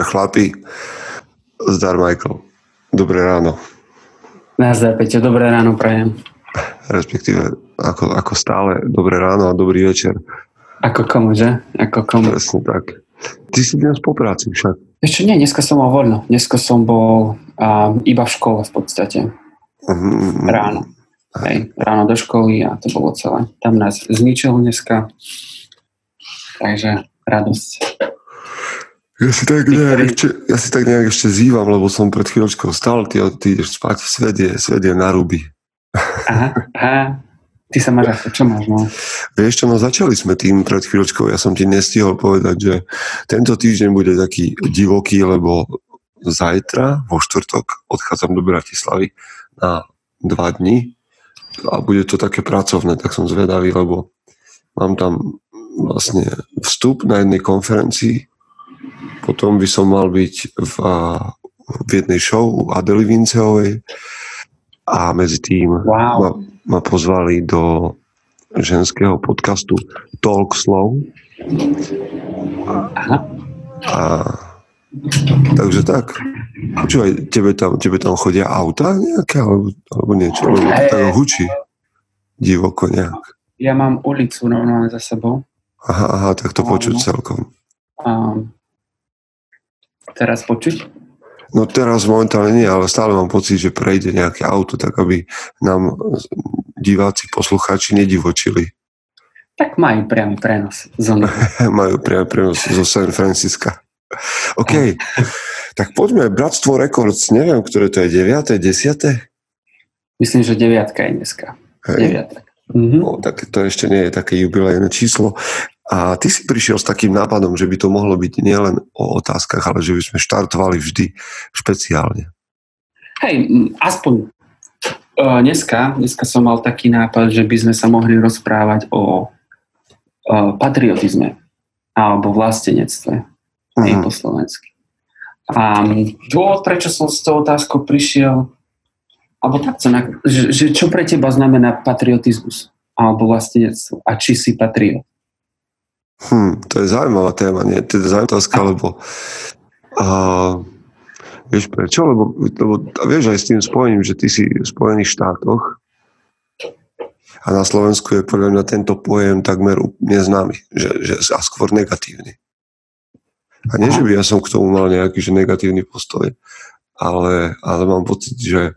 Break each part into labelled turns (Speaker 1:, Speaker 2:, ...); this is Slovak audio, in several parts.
Speaker 1: Zdar chlapi. Zdar Michael. Dobré ráno.
Speaker 2: Nazdar Peťo, dobré ráno prajem.
Speaker 1: Respektíve ako, ako stále dobré ráno a dobrý večer.
Speaker 2: Ako komu, že? Ako komu.
Speaker 1: Presne tak. Ty si dnes po práci však.
Speaker 2: Ešte nie, dneska som mal voľno. Dneska som bol uh, iba v škole v podstate.
Speaker 1: Mm,
Speaker 2: Ráno. Hej, ráno do školy a to bolo celé. Tam nás zničil dneska. Takže radosť.
Speaker 1: Ja si tak nejak ešte, ja si tak nejak ešte zývam, lebo som pred chvíľočkou stal, ty, ty ideš spať, svet je, svet je na ruby.
Speaker 2: Aha, aha. Ty sa máš čo máš, no?
Speaker 1: Vieš čo, no začali sme tým pred chvíľočkou, ja som ti nestihol povedať, že tento týždeň bude taký divoký, lebo zajtra, vo štvrtok, odchádzam do Bratislavy na dva dni a bude to také pracovné, tak som zvedavý, lebo mám tam vlastne vstup na jednej konferencii, potom by som mal byť v, v jednej show u Adely Vinceovej a medzi tým
Speaker 2: Wow.
Speaker 1: ma, ma pozvali do ženského podcastu Talk Slow
Speaker 2: Aha.
Speaker 1: a takže tak. Počúvaj, tebe tam, tebe tam chodia auta nejaké alebo, alebo niečo, lebo to tak hučí divoko nejak.
Speaker 2: Ja mám ulicu normálne za sebou.
Speaker 1: Aha, aha, tak to počuť celkom.
Speaker 2: A teraz počuť?
Speaker 1: No teraz momentálne nie, ale stále mám pocit, že prejde nejaké auto, tak aby nám diváci, poslucháči nedivočili.
Speaker 2: Tak majú priamy prenos.
Speaker 1: Majú priamy prenos zo San Francisca. OK, tak poďme, Bratstvo Records, neviem, ktoré to je, 9. 10.
Speaker 2: Myslím, že deviatka je dneska.
Speaker 1: Hej.
Speaker 2: Deviatka. Mhm.
Speaker 1: No, tak to ešte nie je také jubilejné číslo. A ty si prišiel s takým nápadom, že by to mohlo byť nielen o otázkach, ale že by sme štartovali vždy špeciálne.
Speaker 2: Hej, aspoň uh, dneska, dneska som mal taký nápad, že by sme sa mohli rozprávať o uh, patriotizme alebo vlastenectve
Speaker 1: Mhm.
Speaker 2: po slovensky. A dôvod, prečo som s tou otázkou prišiel, alebo na- že, že čo pre teba znamená patriotizmus alebo vlastenectvo a či si patriot?
Speaker 1: Hm, to je zaujímavá téma, nie? Je zaujímavá otázka, lebo a, vieš prečo? Lebo, lebo vieš aj s tým spojením, že ty si v Spojených štátoch a na Slovensku je podľa mňa tento pojem takmer úplne známy, že, že, a skôr negatívny. A nie, že by ja som k tomu mal nejaký že negatívny postoj, ale, ale mám pocit, že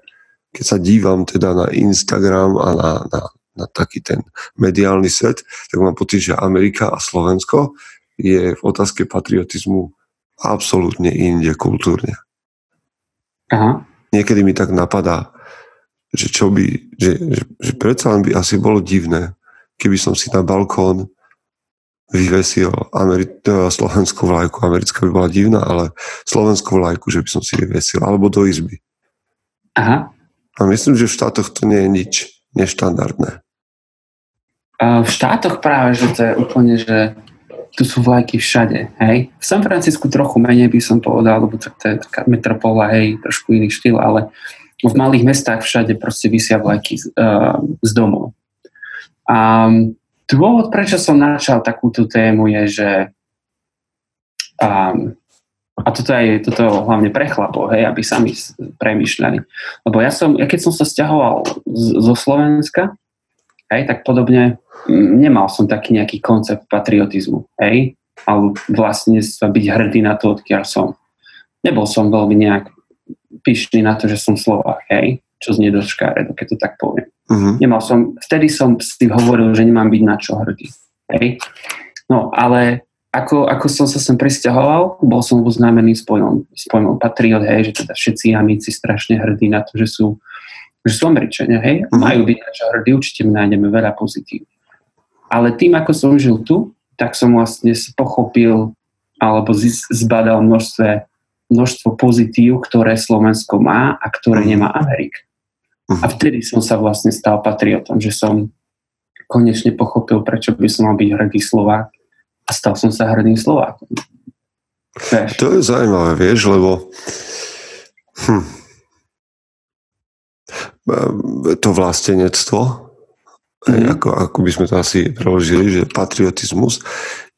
Speaker 1: keď sa dívam teda na Instagram a na, na, na taký ten mediálny svet, tak mám pocit, že Amerika a Slovensko je v otázke patriotizmu absolútne inde kultúrne.
Speaker 2: Aha.
Speaker 1: Niekedy mi tak napadá, že čo by, že, že, že predsa len by asi bolo divné, keby som si na balkón vyvesil Ameri- teda slovenskú vlajku. Americká by bola divná, ale slovenskú vlajku, že by som si vyvesil, alebo do izby.
Speaker 2: Aha.
Speaker 1: A myslím, že v štátoch to nie je nič neštandardné.
Speaker 2: V štátoch práve, že to je úplne, že tu sú vlajky všade, hej. V San Francisku trochu menej by som povedal, lebo to, to je taká metropola, hej, trošku iný štýl, ale v malých mestách všade proste vysia vlajky z, uh, z domov. A dôvod, prečo som načal takúto tému je, že um, a toto je toto hlavne pre chlapov, hej, aby sami premýšľali. Lebo ja som, ja keď som sa stiahoval z, zo Slovenska, hej, tak podobne nemal som taký nejaký koncept patriotizmu, hej, alebo vlastne sa byť hrdý na to, odkiaľ som. Nebol som veľmi nejak pyšný na to, že som Slovák, hej, čo znie dosť škáredo, keď to tak poviem.
Speaker 1: Mhm.
Speaker 2: Nemal som, vtedy som si hovoril, že nemám byť na čo hrdý. Hej. No, ale ako, ako som sa sem presťahoval, bol som oznámený s pojmom, s pojmom patriot, hej, že teda všetci amici strašne hrdí na to, že sú, že sú Američania, hej,
Speaker 1: Mhm.
Speaker 2: majú byť na čo hrdí, určite nájdeme veľa pozitív. Ale tým, ako som žil tu, tak som vlastne pochopil alebo zbadal množstve, množstvo pozitív, ktoré Slovensko má a ktoré
Speaker 1: Mhm.
Speaker 2: nemá Amerika.
Speaker 1: Mhm.
Speaker 2: A vtedy som sa vlastne stal patriotom, že som konečne pochopil, prečo by som mal byť hrdý Slovák a stal som sa hrdým Slovákom. Vieš,
Speaker 1: To je zaujímavé, vieš, lebo hm, Ehm, to vlastenectvo, mm. Ako, ako by sme to asi preložili, že patriotizmus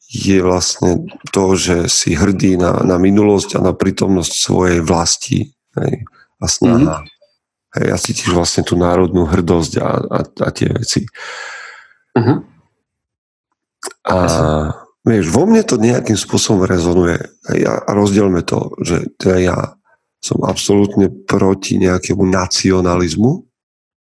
Speaker 1: je vlastne to, že si hrdý na, na minulosť a na prítomnosť svojej vlasti hej, a snaha. Mm-hmm. Hej, a cítiš vlastne tú národnú hrdosť a, a, a tie veci. Uh-huh. A vieš, vo mne to nejakým spôsobom rezonuje. A, a rozdielme to, že teda ja som absolútne proti nejakému nacionalizmu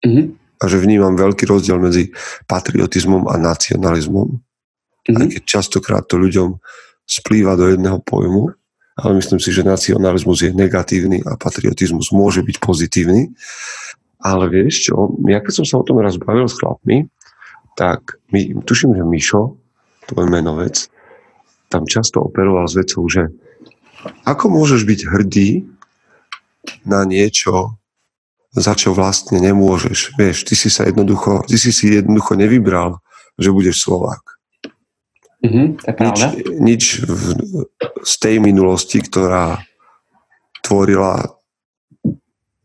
Speaker 1: uh-huh. a že vnímam veľký rozdiel medzi patriotizmom a nacionalizmom. Uh-huh. Aj keď častokrát to ľuďom splýva do jedného pojmu, ale myslím si, že nacionalizmus je negatívny a patriotizmus môže byť pozitívny. Ale vieš čo, ja keď som sa o tom raz bavil s chlapmi, tak my, tuším, že Mišo, tvoj menovec, tam často operoval s vecou, že ako môžeš byť hrdý na niečo, za čo vlastne nemôžeš. Vieš, ty si sa jednoducho, ty si si jednoducho nevybral, že budeš Slovák.
Speaker 2: Mm-hmm, nič,
Speaker 1: nič v, z tej minulosti, ktorá tvorila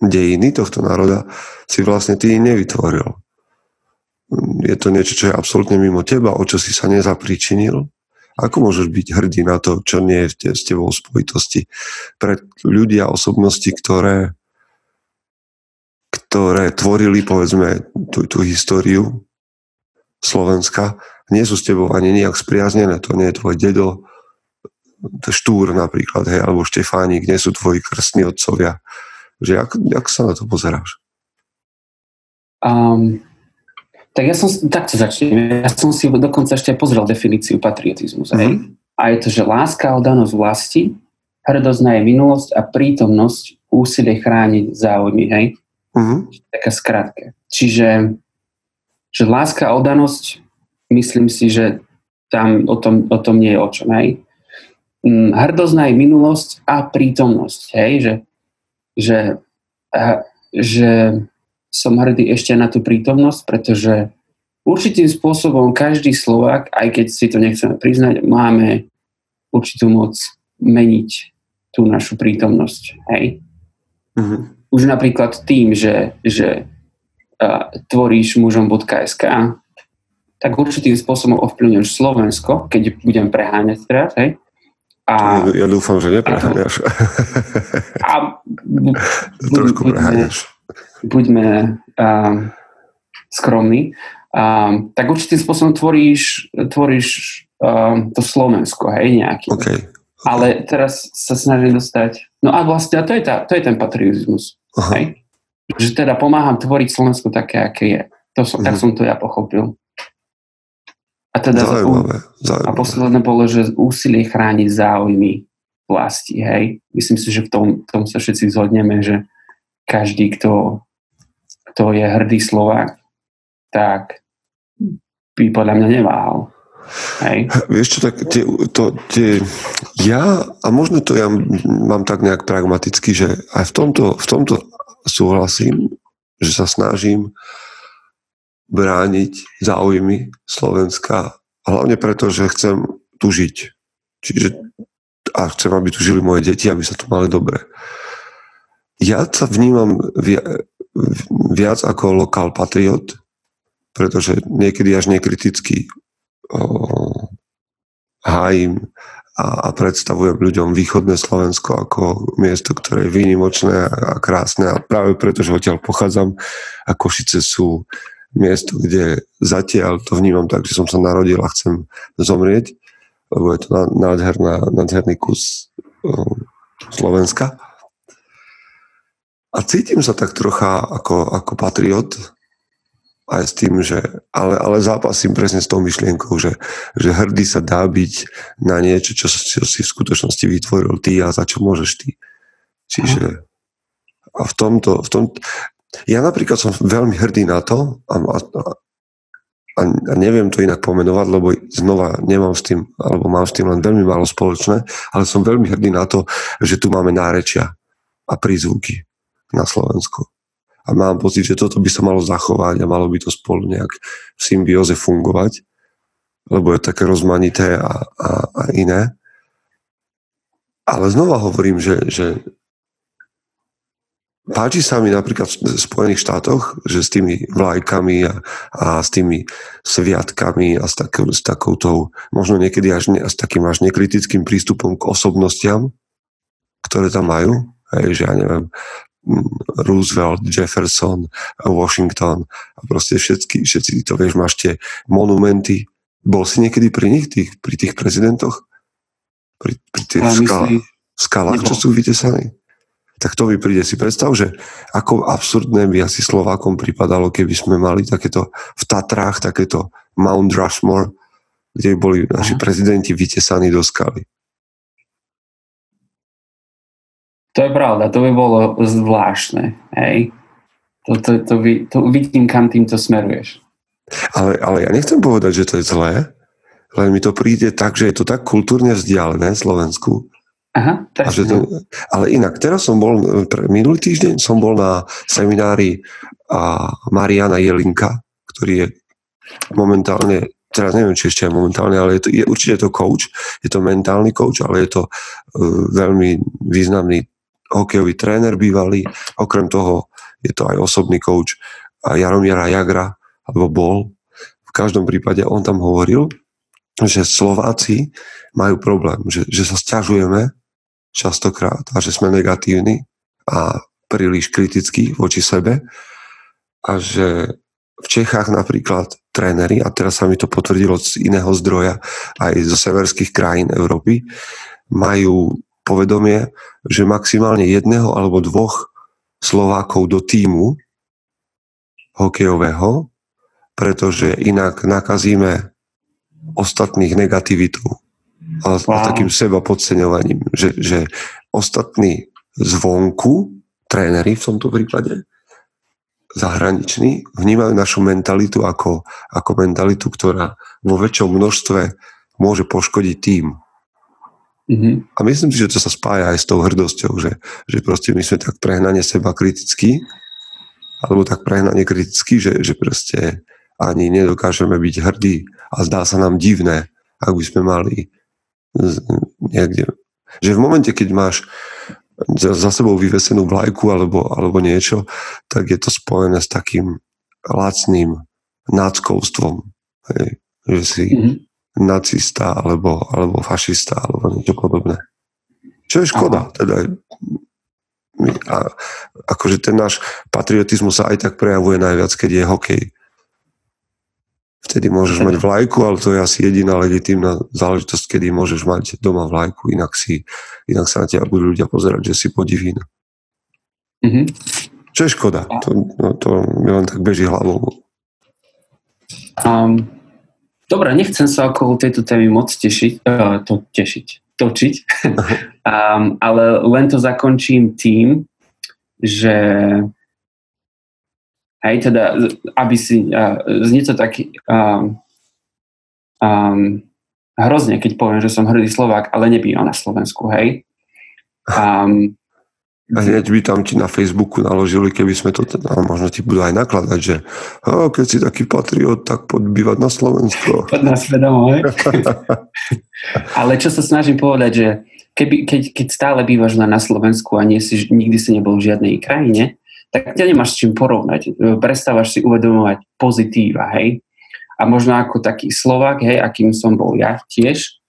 Speaker 1: dejiny tohto národa, si vlastne ty nevytvoril. Je to niečo, čo je absolútne mimo teba, o čo si sa nezapričinil. Ako môžeš byť hrdý na to, čo nie je s tebou v spojitosti? Pre ľudia, osobnosti, ktoré, ktoré tvorili, povedzme, tú, tú históriu Slovenska, nie sú s tebou ani nejak spriaznené, to nie je tvoj dedo, Štúr napríklad, hej, alebo Štefánik, nie sú tvoji krstní otcovia. Že jak, jak sa na to pozeráš?
Speaker 2: Um, tak ja som, takto začnem. Ja som si dokonca ešte pozrel definíciu patriotizmu. Mm-hmm. A je to, že láska a danosť vlasti, hrdosť na jej minulosť a prítomnosť úsilie chrániť záujmy. Hej? Mm-hmm. Taká skratke. Čiže že láska a oddanosť myslím si, že tam o tom, o tom nie je o čom. Hej. Mm, hrdosť na jej minulosť a prítomnosť. Hej, že, že, že som hrdý ešte na tú prítomnosť, pretože určitým spôsobom každý Slovak, aj keď si to nechceme priznať, máme určitú moc meniť tú našu prítomnosť. Hej? Mm-hmm. Už napríklad tým, že, že uh, tvoríš mužom.sk, tak určitým spôsobom ovplyvňuješ Slovensko, keď budem preháňať teraz, hej?
Speaker 1: A, ja, dúfam, že nepreháňaš. A, bu, Trošku preháňaš.
Speaker 2: Buďme uh, skromní. Uh, tak určitým spôsobom tvoríš, tvoríš uh, to Slovensko, hej, nejaký.
Speaker 1: Okay.
Speaker 2: Ale teraz sa snažím dostať... No a vlastne to je, tá, to je ten patriotizmus. Hej? Že teda pomáham tvoriť Slovensko také, aké je. To som, uh-huh. Tak mhm. som to ja pochopil. A teda
Speaker 1: zaujímavé, zaujímavé.
Speaker 2: A posledné bolo, že úsilie chrániť záujmy vlasti, hej. Myslím si, že v tom, v tom sa všetci zhodneme, že každý, kto, kto je hrdý Slovák, tak by podľa mňa neváhal.
Speaker 1: Vieš čo, tak tie, to, tie, ja, a možno to ja mám tak nejak pragmaticky, že aj v tomto, v tomto súhlasím, že sa snažím brániť záujmy Slovenska, hlavne preto, že chcem tu žiť. Čiže a chcem, aby tu žili moje deti, aby sa tu mali dobre. Ja sa vnímam viac ako lokál patriot, pretože niekedy až nekriticky o, hájim a, a predstavujem ľuďom východné Slovensko ako miesto, ktoré je výnimočné a krásne a práve preto, že odtiaľ pochádzam a Košice sú miesto, kde zatiaľ to vnímam tak, že som sa narodil a chcem zomrieť, lebo je to nádherná, nádherný kus um, Slovenska. A cítim sa tak trocha ako, ako patriot, aj s tým, že, ale, ale zápasím presne s tou myšlienkou, že, že hrdý sa dá byť na niečo, čo, čo si v skutočnosti vytvoril ty a za čo môžeš ty. Čiže a v tomto, v tom, ja napríklad som veľmi hrdý na to a, a, a, a neviem to inak pomenovať, lebo znova nemám s tým, alebo mám s tým len veľmi málo spoločné, ale som veľmi hrdý na to, že tu máme nárečia a prízvuky na Slovensku. A mám pocit, že toto by sa malo zachovať a malo by to spolu nejak v symbióze fungovať, lebo je také rozmanité a, a, a iné. Ale znova hovorím, že, že páči sa mi napríklad v Spojených štátoch, že s tými vlajkami a, a s tými sviatkami a s, takou, s takoutou, možno niekedy až ne, s takým až nekritickým prístupom k osobnostiam, ktoré tam majú. Hej, že ja neviem, Roosevelt, Jefferson, Washington a proste všetky, všetci to vieš, máš tie monumenty. Bol si niekedy pri nich, tých, pri tých prezidentoch? Pri, pri tých skala, skalách, čo sú vytesané? tak to mi príde si predstav, že ako absurdné by asi Slovákom pripadalo, keby sme mali takéto v Tatrách, takéto Mount Rushmore, kde boli naši prezidenti vytesaní do skaly.
Speaker 2: To je pravda, to by bolo zvláštne, hej. To, to, to, by, to vidím, kam týmto smeruješ.
Speaker 1: Ale, ale ja nechcem povedať, že to je zlé, len mi to príde tak, že je to tak kultúrne vzdialené Slovensku,
Speaker 2: Aha,
Speaker 1: a že to, ale inak, teraz som bol, minulý týždeň som bol na seminári a Mariana Jelinka, ktorý je momentálne, teraz neviem, či ešte je momentálne, ale je, to, je určite to coach, je to mentálny coach, ale je to uh, veľmi významný hokejový tréner bývalý, okrem toho je to aj osobný coach Jaromiera Jagra, alebo bol. V každom prípade on tam hovoril, že Slováci majú problém, že, že sa stiažujeme častokrát a že sme negatívni a príliš kritickí voči sebe a že v Čechách napríklad tréneri, a teraz sa mi to potvrdilo z iného zdroja, aj zo severských krajín Európy, majú povedomie, že maximálne jedného alebo dvoch Slovákov do týmu hokejového, pretože inak nakazíme ostatných negativitou a, wow. a takým seba podceňovaním, že, že ostatní zvonku, tréneri v tomto prípade, zahraniční, vnímajú našu mentalitu ako, ako mentalitu, ktorá vo väčšom množstve môže poškodiť tým. Mm-hmm. A myslím si, že to sa spája aj s tou hrdosťou, že, že proste my sme tak prehnane seba kritickí, alebo tak prehnane kritickí, že, že proste ani nedokážeme byť hrdí a zdá sa nám divné, ak by sme mali niekde. Že v momente, keď máš za sebou vyvesenú vlajku alebo, alebo niečo, tak je to spojené s takým lacným náckovstvom. Hej, že si mm-hmm. Nacista alebo, alebo fašista alebo niečo podobné. Čo je škoda. Aha. Teda, a, akože ten náš patriotizmus sa aj tak prejavuje najviac, keď je hokej. Vtedy môžeš mať vlajku, ale to je asi jediná legitímna záležitosť, kedy môžeš mať doma vlajku, inak, si, inak sa na teba budú ľudia pozerať, že si podivín. Mm-hmm. Čo je škoda, to, no, to mi len tak beží hlavou.
Speaker 2: Um, dobre, nechcem sa okolo tejto témy moc tešiť, uh, to tešiť, točiť, um, ale len to zakončím tým, že Hej, teda, aby si, uh, znie to tak um, um, hrozne, keď poviem, že som hrdý Slovák, ale nebývam na Slovensku, hej. Um,
Speaker 1: hneď by tam ti na Facebooku naložili, keby sme to, teda, možno ti budú aj nakladať, že oh, keď si taký patriot, tak podbývať na Slovensku.
Speaker 2: Pod na svedomo, hej. ale čo sa snažím povedať, že keby, keď, keď stále bývaš na, Slovensku a nie si, nikdy si nebol v žiadnej krajine, tak ťa nemáš s čím porovnať. Prestávaš si uvedomovať pozitíva, hej. A možno ako taký Slovák, hej, akým som bol ja tiež,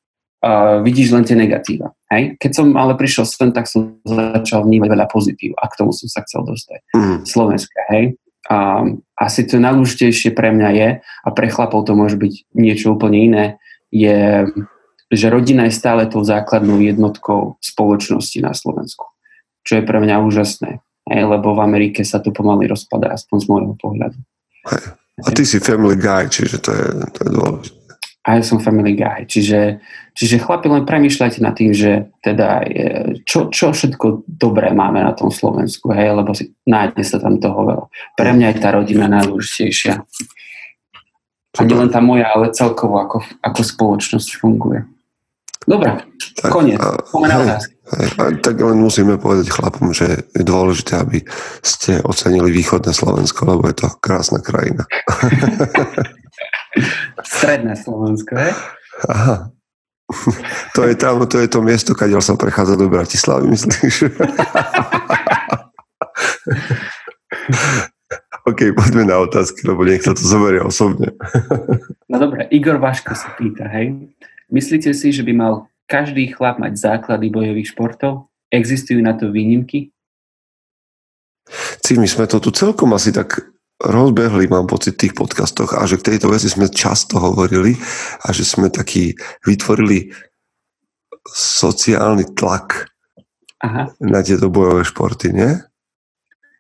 Speaker 2: uh, vidíš len tie negatíva. Hej? Keď som ale prišiel sem, tak som začal vnímať veľa pozitív a k tomu som sa chcel dostať. Mm. Slovenska, hej. A asi to najdôležitejšie pre mňa je, a pre chlapov to môže byť niečo úplne iné, je, že rodina je stále tou základnou jednotkou spoločnosti na Slovensku. Čo je pre mňa úžasné hej, lebo v Amerike sa to pomaly rozpadá, aspoň z môjho pohľadu.
Speaker 1: Hej. A ty si family guy, čiže to je, to je dôležité.
Speaker 2: A ja som family guy, čiže, čiže chlapi len premyšľajte nad tým, že teda čo, čo všetko dobré máme na tom Slovensku, hej, lebo si, nájde sa tam toho veľa. Pre mňa je tá rodina najdôležitejšia. A nie len tá moja, ale celkovo ako, ako spoločnosť funguje. Dobre, tak, koniec. A
Speaker 1: tak len musíme povedať chlapom, že je dôležité, aby ste ocenili východné Slovensko, lebo je to krásna krajina.
Speaker 2: Stredné Slovensko, hej?
Speaker 1: Aha. To je tam, to je to miesto, kadiaľ sa prechádza do Bratislavy, myslíš? OK, poďme na otázky, lebo sa to zoberie osobne.
Speaker 2: no dobre, Igor Vaško sa pýta, hej. Myslíte si, že by mal každý chlap mať základy bojových športov? Existujú na to výnimky?
Speaker 1: Si, my sme to tu celkom asi tak rozbehli, mám pocit, v tých podcastoch a že k tejto veci sme často hovorili a že sme taký vytvorili sociálny tlak Aha. na tieto bojové športy, nie?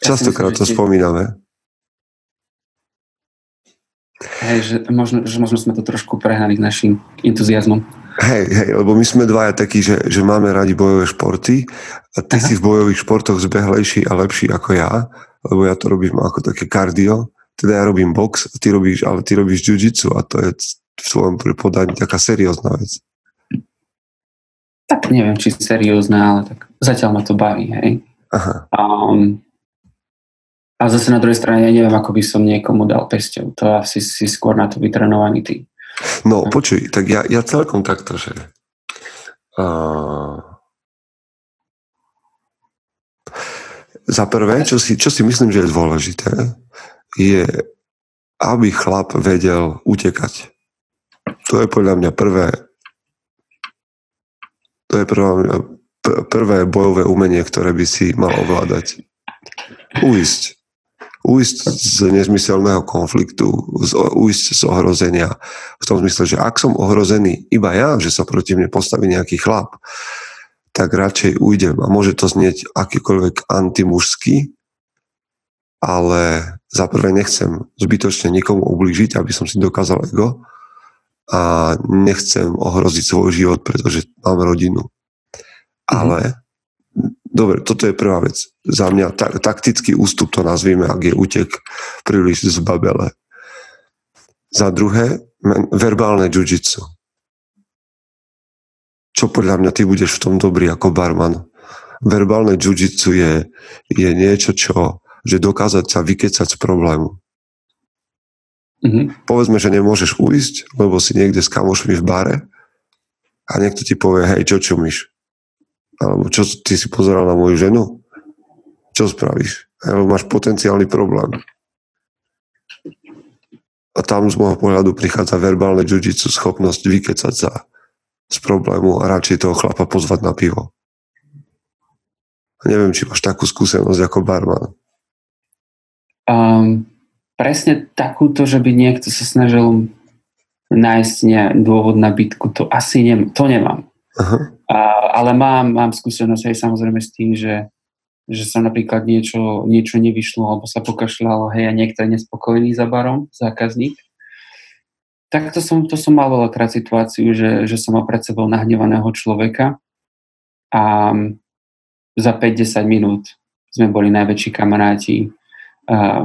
Speaker 1: Častokrát to spomíname.
Speaker 2: Hej, že možno, že možno sme to trošku prehnali našim entuziasmom.
Speaker 1: Hej, hej, lebo my sme dvaja takí, že, že máme radi bojové športy a ty Aha. si v bojových športoch zbehlejší a lepší ako ja, lebo ja to robím ako také kardio, teda ja robím box, a ty robíš, ale ty robíš jiu-jitsu a to je v tvojom podaní taká seriózna vec.
Speaker 2: Tak neviem, či seriózna, ale tak zatiaľ ma to baví, hej. Aha. Um, a zase na druhej strane ja neviem, ako by som niekomu dal pesťou. To asi si skôr na to vytrenovaný ty.
Speaker 1: No počuj, tak ja, ja celkom takto, že uh, za prvé, čo si, čo si myslím, že je dôležité, je, aby chlap vedel utekať. To je podľa mňa prvé to je prvé, prvé bojové umenie, ktoré by si mal ovládať. Uísť ujsť z nezmyselného konfliktu, ujsť z ohrozenia. V tom zmysle, že ak som ohrozený iba ja, že sa proti mne postaví nejaký chlap, tak radšej ujdem. A môže to znieť akýkoľvek antimužský, ale za prvé nechcem zbytočne nikomu ublížiť, aby som si dokázal ego a nechcem ohroziť svoj život, pretože mám rodinu. Mm-hmm. Ale Dobre, toto je prvá vec. Za mňa ta, taktický ústup to nazvíme, ak je útek príliš zbabele. Za druhé, verbálne jiu-jitsu. Čo podľa mňa ty budeš v tom dobrý ako barman. Verbálne jiu-jitsu je, je niečo, čo, že dokázať sa vykecať z problému. Mm-hmm. Povedzme, že nemôžeš uísť, lebo si niekde s kamošmi v bare a niekto ti povie, hej, čo čumíš? Alebo čo, ty si pozeral na moju ženu? Čo spravíš? Alebo máš potenciálny problém. A tam z môjho pohľadu prichádza verbálne jiu schopnosť vykecať sa z problému a radšej toho chlapa pozvať na pivo. Neviem, či máš takú skúsenosť ako barman.
Speaker 2: Um, presne takúto, že by niekto sa snažil nájsť ne, dôvod na bitku, to asi nem, to nemám. Aha. A, ale mám, mám skúsenosť aj samozrejme s tým, že, že sa napríklad niečo, niečo nevyšlo alebo sa pokašľalo, hej, a niekto je nespokojný za barom, zákazník. Tak to som, to som mal veľakrát situáciu, že, že som mal pred sebou nahnevaného človeka a za 5-10 minút sme boli najväčší kamaráti. A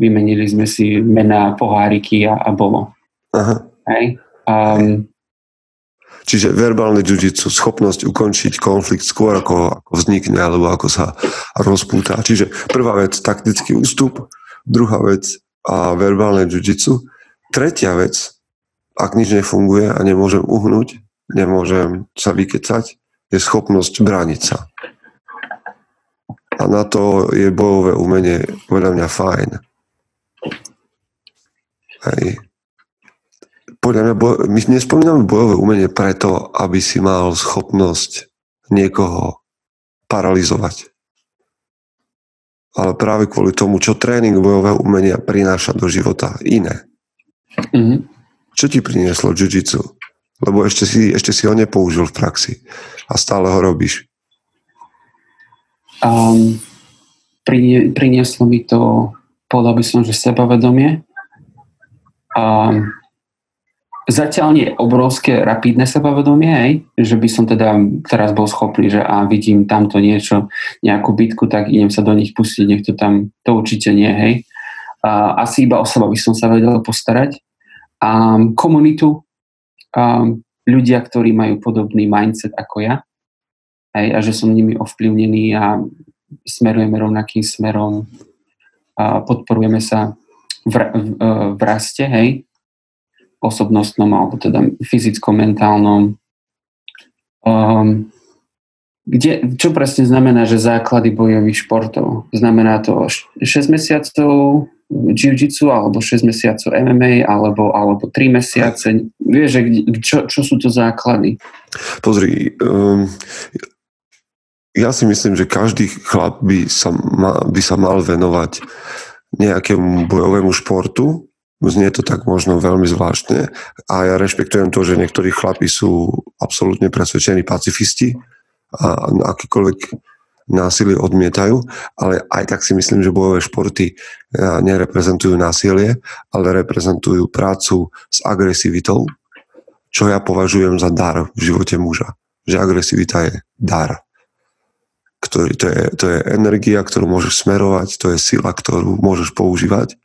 Speaker 2: vymenili sme si mená, poháriky a, a bolo. Aha. Hej. Um,
Speaker 1: Čiže verbálne jiu schopnosť ukončiť konflikt skôr ako, ako vznikne alebo ako sa rozpúta. Čiže prvá vec, taktický ústup, druhá vec a verbálne jiu Tretia vec, ak nič nefunguje a nemôžem uhnúť, nemôžem sa vykecať, je schopnosť brániť sa. A na to je bojové umenie podľa mňa fajn. Hej podľa mňa, boj, my nespomíname bojové umenie preto, aby si mal schopnosť niekoho paralizovať. Ale práve kvôli tomu, čo tréning bojového umenia prináša do života iné. Mm-hmm. Čo ti prinieslo jiu-jitsu? Lebo ešte si, ešte si ho nepoužil v praxi a stále ho robíš.
Speaker 2: Um, prinieslo mi to, povedal by som, že sebavedomie. Um, Zatiaľ nie obrovské rapidné sebavedomie, hej, že by som teda teraz bol schopný, že a vidím tamto niečo, nejakú bitku, tak idem sa do nich pustiť, nech to tam, to určite nie, hej. A, asi iba o seba by som sa vedel postarať. A komunitu, a ľudia, ktorí majú podobný mindset ako ja, hej, a že som nimi ovplyvnený a smerujeme rovnakým smerom, a podporujeme sa v, v, v raste, hej, osobnostnom alebo teda fyzicko-mentálnom. Um, kde, čo presne znamená, že základy bojových športov? Znamená to 6 mesiacov jiu-jitsu, alebo 6 mesiacov MMA, alebo, alebo 3 mesiace? Vieš, čo, čo sú to základy?
Speaker 1: Pozri, um, ja si myslím, že každý chlap by sa, ma, by sa mal venovať nejakému bojovému športu. Znie to tak možno veľmi zvláštne a ja rešpektujem to, že niektorí chlapi sú absolútne presvedčení pacifisti a akýkoľvek násilie odmietajú, ale aj tak si myslím, že bojové športy e, nereprezentujú násilie, ale reprezentujú prácu s agresivitou, čo ja považujem za dar v živote muža. Že agresivita je dar. Ktorý, to, je, to je energia, ktorú môžeš smerovať, to je sila, ktorú môžeš používať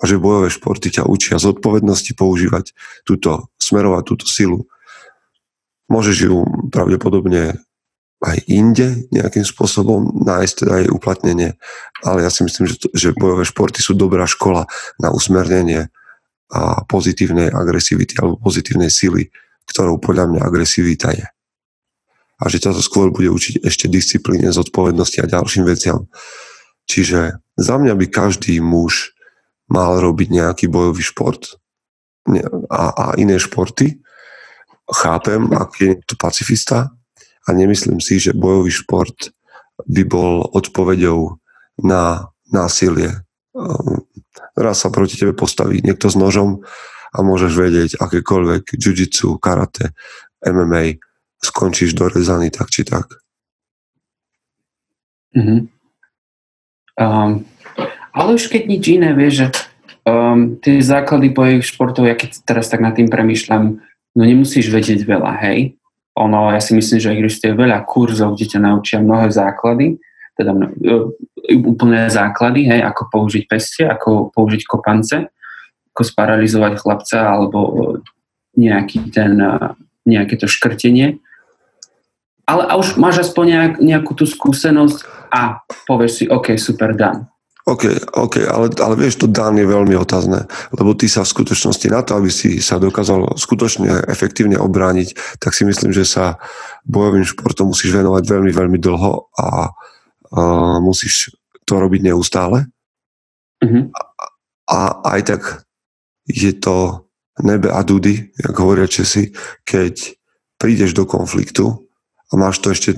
Speaker 1: a že bojové športy ťa učia zodpovednosti používať túto, smerovať túto silu. Môžeš ju pravdepodobne aj inde nejakým spôsobom nájsť teda aj uplatnenie. Ale ja si myslím, že, to, že bojové športy sú dobrá škola na usmernenie a pozitívnej agresivity alebo pozitívnej sily, ktorou podľa mňa agresivita je. A že ťa to skôr bude učiť ešte disciplíne, zodpovednosti a ďalším veciam. Čiže za mňa by každý muž mal robiť nejaký bojový šport a, a iné športy. Chápem, ak je to pacifista, a nemyslím si, že bojový šport by bol odpovedou na násilie. Ehm, raz sa proti tebe postaví niekto s nožom a môžeš vedieť akékoľvek jiu-jitsu, karate, MMA, skončíš dorezaný tak či tak.
Speaker 2: Mm-hmm. Um, ale už keď nič iné, vieš, že um, tie základy bojových športov, ja keď teraz tak nad tým premýšľam, no nemusíš vedieť veľa, hej? Ono, ja si myslím, že existuje veľa kurzov, kde ťa naučia mnohé základy, teda e, úplné základy, hej, ako použiť peste, ako použiť kopance, ako sparalizovať chlapca, alebo e, nejaký ten, e, nejaké to škrtenie. Ale a už máš aspoň nejak, nejakú tú skúsenosť a povieš si, OK, super, dám.
Speaker 1: OK, OK, ale, ale vieš, to dan je veľmi otázne, lebo ty sa v skutočnosti na to, aby si sa dokázal skutočne efektívne obrániť, tak si myslím, že sa bojovým športom musíš venovať veľmi, veľmi dlho a, a musíš to robiť neustále. Mm-hmm. A, a aj tak je to nebe a dudy, ako hovoria Česi, keď prídeš do konfliktu a máš to ešte,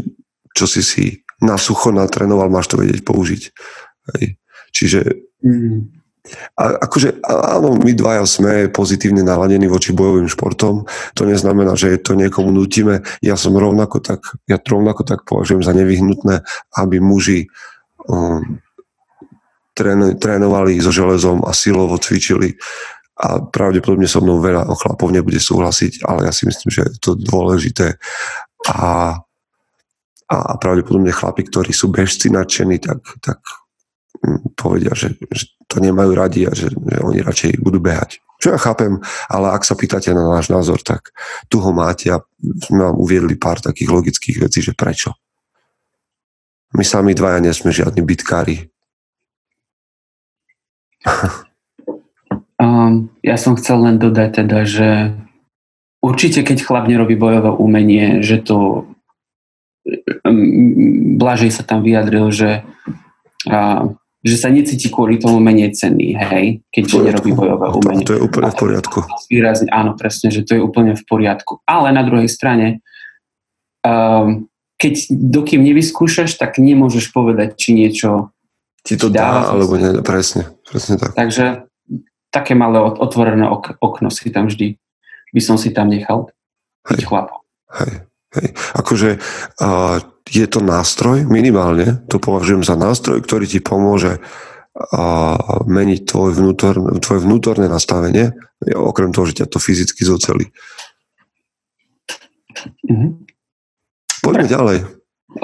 Speaker 1: čo si si na sucho natrénoval, máš to vedieť použiť. Hej. Čiže mm. a akože áno, my dvaja sme pozitívne naladení voči bojovým športom. To neznamená, že to niekomu nutíme. Ja som rovnako tak, ja rovnako tak považujem za nevyhnutné, aby muži um, trénovali so železom a silovo cvičili a pravdepodobne so mnou veľa chlapov nebude súhlasiť, ale ja si myslím, že je to dôležité a, a pravdepodobne chlapi, ktorí sú bežci nadšení, tak, tak povedia, že, že to nemajú radi a že, že oni radšej budú behať. Čo ja chápem, ale ak sa pýtate na náš názor, tak tu ho máte a sme vám uviedli pár takých logických vecí, že prečo. My sami dvaja nie sme žiadni bitkári.
Speaker 2: Um, ja som chcel len dodať teda, že určite keď chlap nerobí bojové umenie, že to um, Blažej sa tam vyjadril, že uh, že sa necíti kvôli tomu menej cenný, hej, keďže nerobí bojové umenie.
Speaker 1: To je úplne v poriadku.
Speaker 2: Výrazne, áno, presne, že to je úplne v poriadku. Ale na druhej strane, um, keď dokým nevyskúšaš, tak nemôžeš povedať, či niečo
Speaker 1: ti to dá, alebo nie, presne, presne tak.
Speaker 2: Takže také malé otvorené ok- okno si tam vždy, by som si tam nechal,
Speaker 1: byť chlapom. Hej, hej. Akože uh, je to nástroj, minimálne to považujem za nástroj, ktorý ti pomôže a meniť tvoj vnútorné, tvoje vnútorné nastavenie, okrem toho, že ťa to fyzicky zocelí. Mm-hmm. Poďme Dobre. ďalej.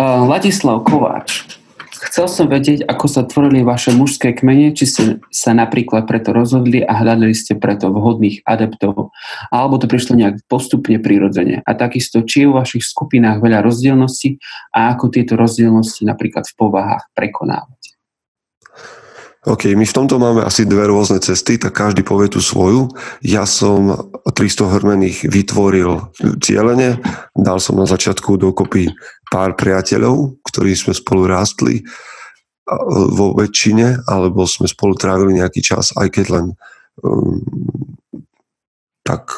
Speaker 2: Uh, Ladislav Kováč. Chcel som vedieť, ako sa tvorili vaše mužské kmene, či ste sa napríklad preto rozhodli a hľadali ste preto vhodných adeptov, alebo to prišlo nejak postupne prirodzene. A takisto, či je vo vašich skupinách veľa rozdielností a ako tieto rozdielnosti napríklad v povahách prekonávate.
Speaker 1: OK, my v tomto máme asi dve rôzne cesty, tak každý povie tú svoju. Ja som 300 hrmených vytvoril cieľene, dal som na začiatku dokopy pár priateľov, ktorí sme spolu rástli vo väčšine, alebo sme spolu trávili nejaký čas, aj keď len um, tak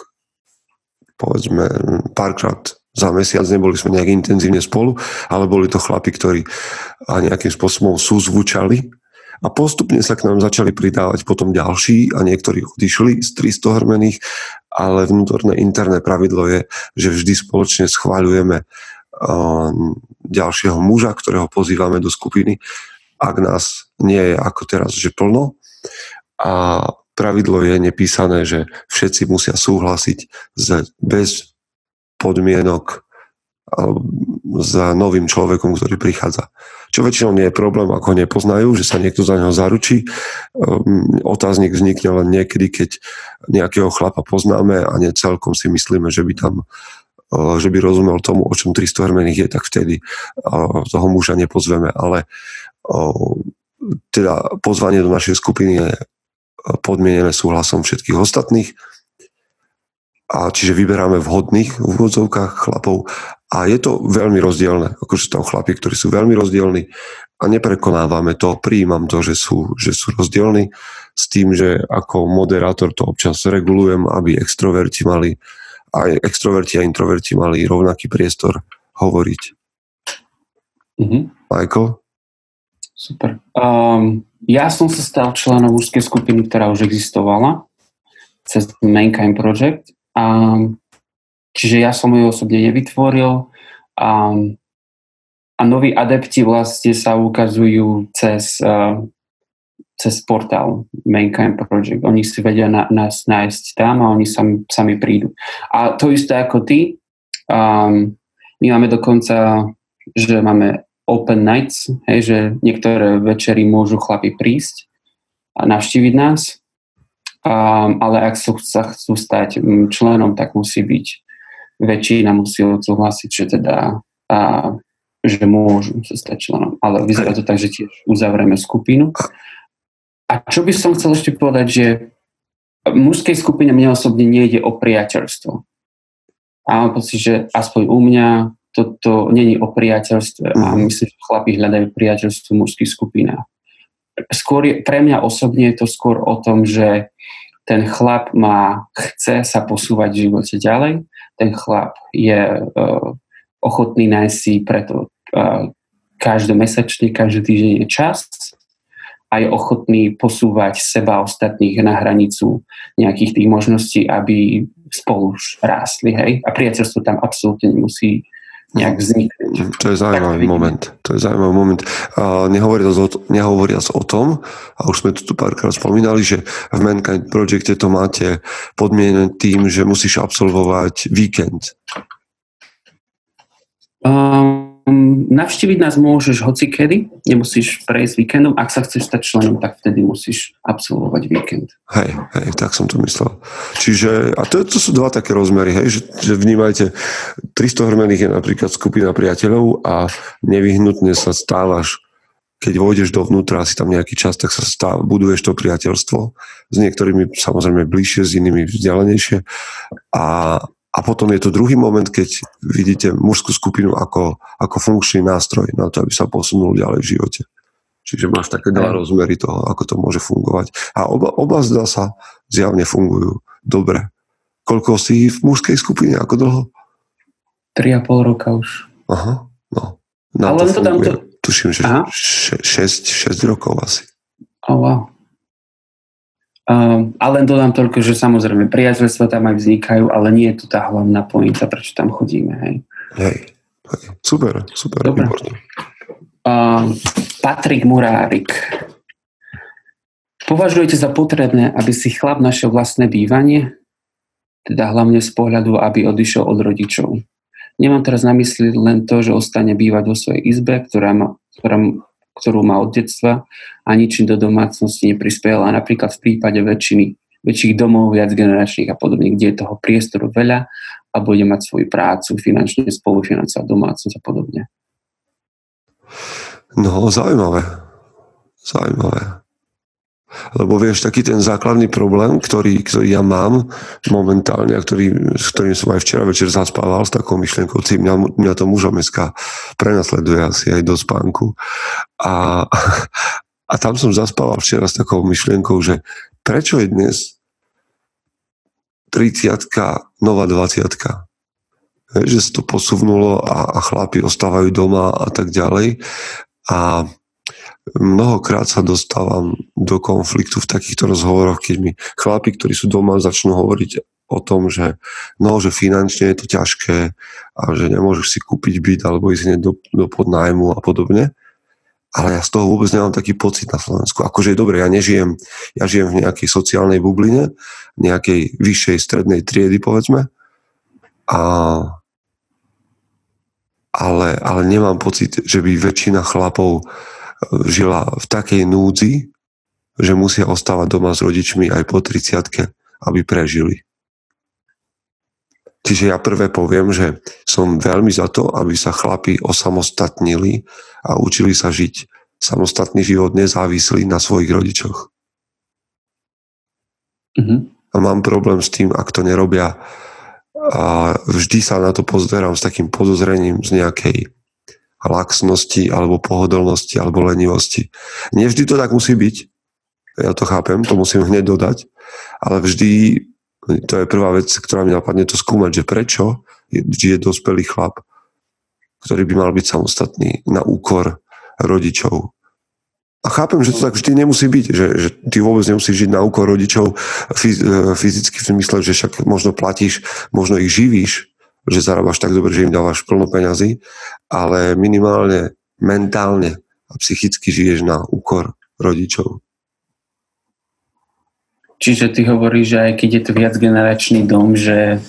Speaker 1: povedzme párkrát za mesiac, neboli sme nejak intenzívne spolu, ale boli to chlapi, ktorí a nejakým spôsobom súzvučali a postupne sa k nám začali pridávať potom ďalší a niektorí odišli z 300 hrmených, ale vnútorné interné pravidlo je, že vždy spoločne schváľujeme ďalšieho muža, ktorého pozývame do skupiny ak nás nie je ako teraz, že plno. A pravidlo je nepísané, že všetci musia súhlasiť s, bez podmienok za novým človekom, ktorý prichádza. Čo väčšinou nie je problém, ako nepoznajú, že sa niekto za neho zaručí. Um, otáznik vznikne len niekedy, keď nejakého chlapa poznáme a nie celkom si myslíme, že by tam že by rozumel tomu, o čom 300 hermených je, tak vtedy uh, toho muža nepozveme. Ale teda pozvanie do našej skupiny je podmienené súhlasom všetkých ostatných. A čiže vyberáme vhodných v úvodzovkách chlapov a je to veľmi rozdielne. Akože tam chlapi, ktorí sú veľmi rozdielni a neprekonávame to, prijímam to, že sú, že sú rozdielni s tým, že ako moderátor to občas regulujem, aby extroverti mali aj extroverti a introverti mali rovnaký priestor hovoriť. Mm-hmm. Michael?
Speaker 2: Super. Um, ja som sa stal členom mužskej skupiny, ktorá už existovala cez Mankind Project. Um, čiže ja som ju osobne nevytvoril. Um, a noví adepti vlastne sa ukazujú cez, uh, cez portál Mankind Project. Oni si vedia na, nás nájsť tam a oni sami, sami prídu. A to isté ako ty. Um, my máme dokonca, že máme open nights, hej, že niektoré večery môžu chlapi prísť a navštíviť nás, um, ale ak sú, sa chcú stať členom, tak musí byť väčšina musí odsúhlasiť, že teda a, že môžu sa stať členom. Ale vyzerá to tak, že tiež uzavrieme skupinu. A čo by som chcel ešte povedať, že v mužskej skupine mne osobne nejde o priateľstvo. A mám pocit, že aspoň u mňa toto není o priateľstve a mhm. myslím, že chlapi hľadajú priateľstvo v mužských skupinách. Skôr je, pre mňa osobne je to skôr o tom, že ten chlap má, chce sa posúvať v živote ďalej, ten chlap je uh, ochotný nájsť si preto uh, každomesačne, každý týždeň je čas a je ochotný posúvať seba ostatných na hranicu nejakých tých možností, aby spolu už rástli. Hej? A priateľstvo tam absolútne nemusí nejak vzniknúť.
Speaker 1: To je zaujímavý moment. To je zaujímavý moment. A nehovoriac, o, nehovoriac o tom, a už sme to tu párkrát spomínali, že v Mankind Projecte to máte podmienené tým, že musíš absolvovať víkend.
Speaker 2: Um, navštíviť nás môžeš hocikedy, nemusíš prejsť víkendom. Ak sa chceš stať členom, tak vtedy musíš absolvovať víkend.
Speaker 1: Hej, hej, tak som to myslel. Čiže, a to, to sú dva také rozmery, hej, že, že vnímajte, 300 hrmených je napríklad skupina priateľov a nevyhnutne sa stávaš keď vôjdeš dovnútra, si tam nejaký čas, tak sa stáv, buduješ to priateľstvo. S niektorými samozrejme bližšie, s inými vzdialenejšie. A, a potom je to druhý moment, keď vidíte mužskú skupinu ako, ako funkčný nástroj na to, aby sa posunul ďalej v živote. Čiže máš také dva rozmery toho, ako to môže fungovať. A oba, oba zdá sa zjavne fungujú dobre. Koľko si v mužskej skupine? Ako dlho?
Speaker 2: 3,5 roka už.
Speaker 1: Aha, no.
Speaker 2: Na Ale to, to tam to...
Speaker 1: Tuším, že 6, 6 rokov asi.
Speaker 2: Oh, wow. Um, a len dodám toľko, že samozrejme priateľstva tam aj vznikajú, ale nie je to tá hlavná pointa, prečo tam chodíme. Hej,
Speaker 1: hej, hej. super, super, Dobre. výborne.
Speaker 2: Um, Patrik Murárik. Považujete za potrebné, aby si chlap našiel vlastné bývanie? Teda hlavne z pohľadu, aby odišiel od rodičov. Nemám teraz na mysli len to, že ostane bývať vo svojej izbe, ktorá, má, ktorá ktorú má od detstva a ničím do domácnosti neprispela. Napríklad v prípade väčšiny, väčších domov, viac generačných a podobne, kde je toho priestoru veľa a bude mať svoju prácu, finančne spolufinancovať domácnosť a podobne.
Speaker 1: No, zaujímavé. Zaujímavé. Lebo vieš, taký ten základný problém, ktorý, ktorý ja mám momentálne a ktorý, s ktorým som aj včera večer zaspával s takou myšlienkou, mňa, mňa to mužom dneska prenasleduje asi aj do spánku. A, a tam som zaspával včera s takou myšlienkou, že prečo je dnes 30 nová 20 že sa to posunulo a, a chlapi ostávajú doma a tak ďalej. A mnohokrát sa dostávam do konfliktu v takýchto rozhovoroch, keď mi chlapi, ktorí sú doma, začnú hovoriť o tom, že, no, že finančne je to ťažké a že nemôžeš si kúpiť byt alebo ísť hneď do, do podnájmu a podobne. Ale ja z toho vôbec nemám taký pocit na Slovensku. Akože je dobre, ja nežijem, ja žijem v nejakej sociálnej bubline, nejakej vyššej strednej triedy, povedzme. A ale, ale nemám pocit, že by väčšina chlapov e, žila v takej núdzi, že musia ostávať doma s rodičmi aj po 30 aby prežili. Čiže ja prvé poviem, že som veľmi za to, aby sa chlapi osamostatnili a učili sa žiť samostatný život nezávislý na svojich rodičoch. Mm-hmm. A mám problém s tým, ak to nerobia a vždy sa na to pozerám s takým podozrením z nejakej laxnosti alebo pohodlnosti alebo lenivosti. Nie vždy to tak musí byť, ja to chápem, to musím hneď dodať, ale vždy, to je prvá vec, ktorá mi napadne to skúmať, že prečo je dospelý chlap, ktorý by mal byť samostatný na úkor rodičov, a chápem, že to tak vždy nemusí byť, že, že ty vôbec nemusíš žiť na úkor rodičov e, fyzicky v zmysle, že však možno platíš, možno ich živíš, že zarábaš tak dobre, že im dávaš plno peňazí, ale minimálne mentálne a psychicky žiješ na úkor rodičov.
Speaker 2: Čiže ty hovoríš, že aj keď je to viac generačný dom, že...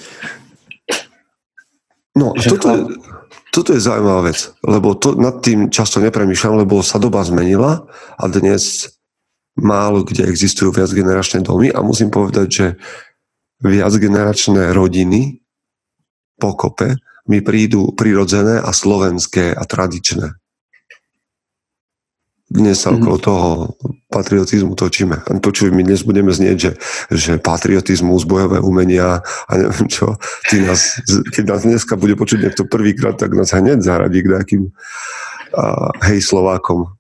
Speaker 1: No, že toto, chlap... je, toto je zaujímavá vec, lebo to, nad tým často nepremýšľam, lebo sa doba zmenila a dnes málo kde existujú viacgeneračné domy a musím povedať, že viacgeneračné rodiny pokope mi prídu prirodzené a slovenské a tradičné dnes sa okolo toho patriotizmu točíme. A počuj, my dnes budeme znieť, že, že patriotizmus, bojové umenia a neviem čo. Ty nás, keď nás dneska bude počuť niekto prvýkrát, tak nás hneď zaradí k nejakým uh, hej Slovákom.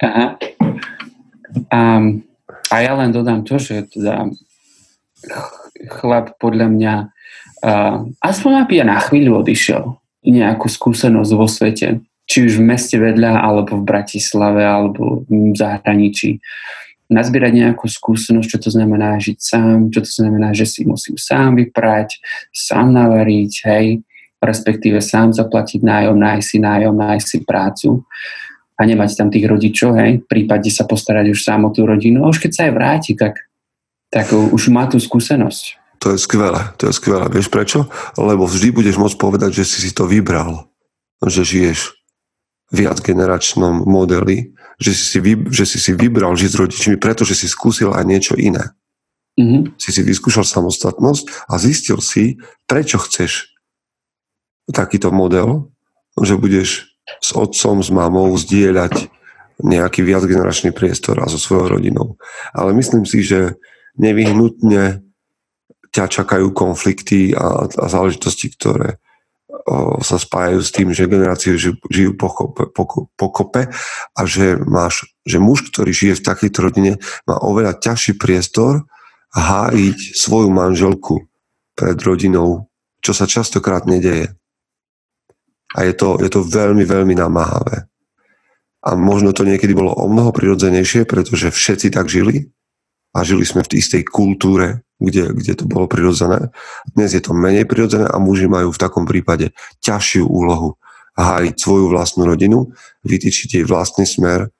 Speaker 2: Aha. A, a ja len dodám to, že teda chlap podľa mňa uh, aspoň aby ja na chvíľu odišiel nejakú skúsenosť vo svete či už v meste vedľa, alebo v Bratislave, alebo v zahraničí. Nazbierať nejakú skúsenosť, čo to znamená žiť sám, čo to znamená, že si musím sám vyprať, sám navariť, hej, respektíve sám zaplatiť nájom, nájsť si nájom, nájsť si prácu a nemať tam tých rodičov, hej, prípade sa postarať už sám o tú rodinu a už keď sa aj vráti, tak, tak už má tú skúsenosť.
Speaker 1: To je skvelé, to je skvelé. Vieš prečo? Lebo vždy budeš môcť povedať, že si si to vybral, že žiješ viacgeneračnom modeli, že si vy, že si si vybral žiť s rodičmi, pretože si skúsil aj niečo iné. Mm-hmm. Si si vyskúšal samostatnosť a zistil si, prečo chceš takýto model, že budeš s otcom, s mamou zdieľať nejaký viacgeneračný priestor a so svojou rodinou. Ale myslím si, že nevyhnutne ťa čakajú konflikty a, a záležitosti, ktoré sa spájajú s tým, že generácie žijú po, kope, a že, máš, že muž, ktorý žije v takejto rodine, má oveľa ťažší priestor hájiť svoju manželku pred rodinou, čo sa častokrát nedeje. A je to, je to veľmi, veľmi namáhavé. A možno to niekedy bolo o mnoho prirodzenejšie, pretože všetci tak žili a žili sme v tej istej kultúre kde, kde to bolo prirodzené. Dnes je to menej prirodzené a muži majú v takom prípade ťažšiu úlohu hájiť svoju vlastnú rodinu, vytýčiť jej vlastný smer,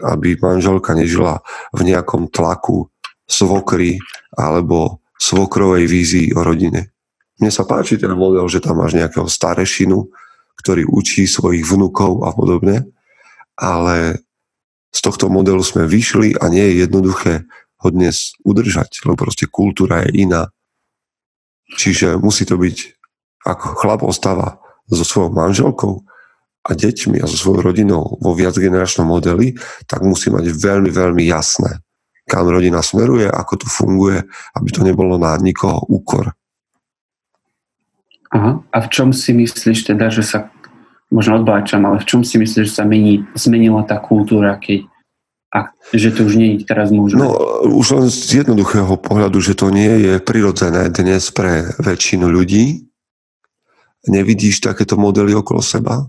Speaker 1: aby manželka nežila v nejakom tlaku svokry alebo svokrovej vízii o rodine. Mne sa páči ten model, že tam máš nejakého starešinu, ktorý učí svojich vnukov a podobne, ale z tohto modelu sme vyšli a nie je jednoduché ho dnes udržať, lebo proste kultúra je iná. Čiže musí to byť, ako chlap ostáva so svojou manželkou a deťmi a so svojou rodinou vo viacgeneračnom modeli, tak musí mať veľmi, veľmi jasné, kam rodina smeruje, ako to funguje, aby to nebolo na nikoho úkor.
Speaker 2: Aha. A v čom si myslíš teda, že sa, možno odbáčam, ale v čom si myslíš, že sa mení, zmenila tá kultúra, keď a že to už nie je teraz možné?
Speaker 1: No, už len z jednoduchého pohľadu, že to nie je prirodzené dnes pre väčšinu ľudí. Nevidíš takéto modely okolo seba.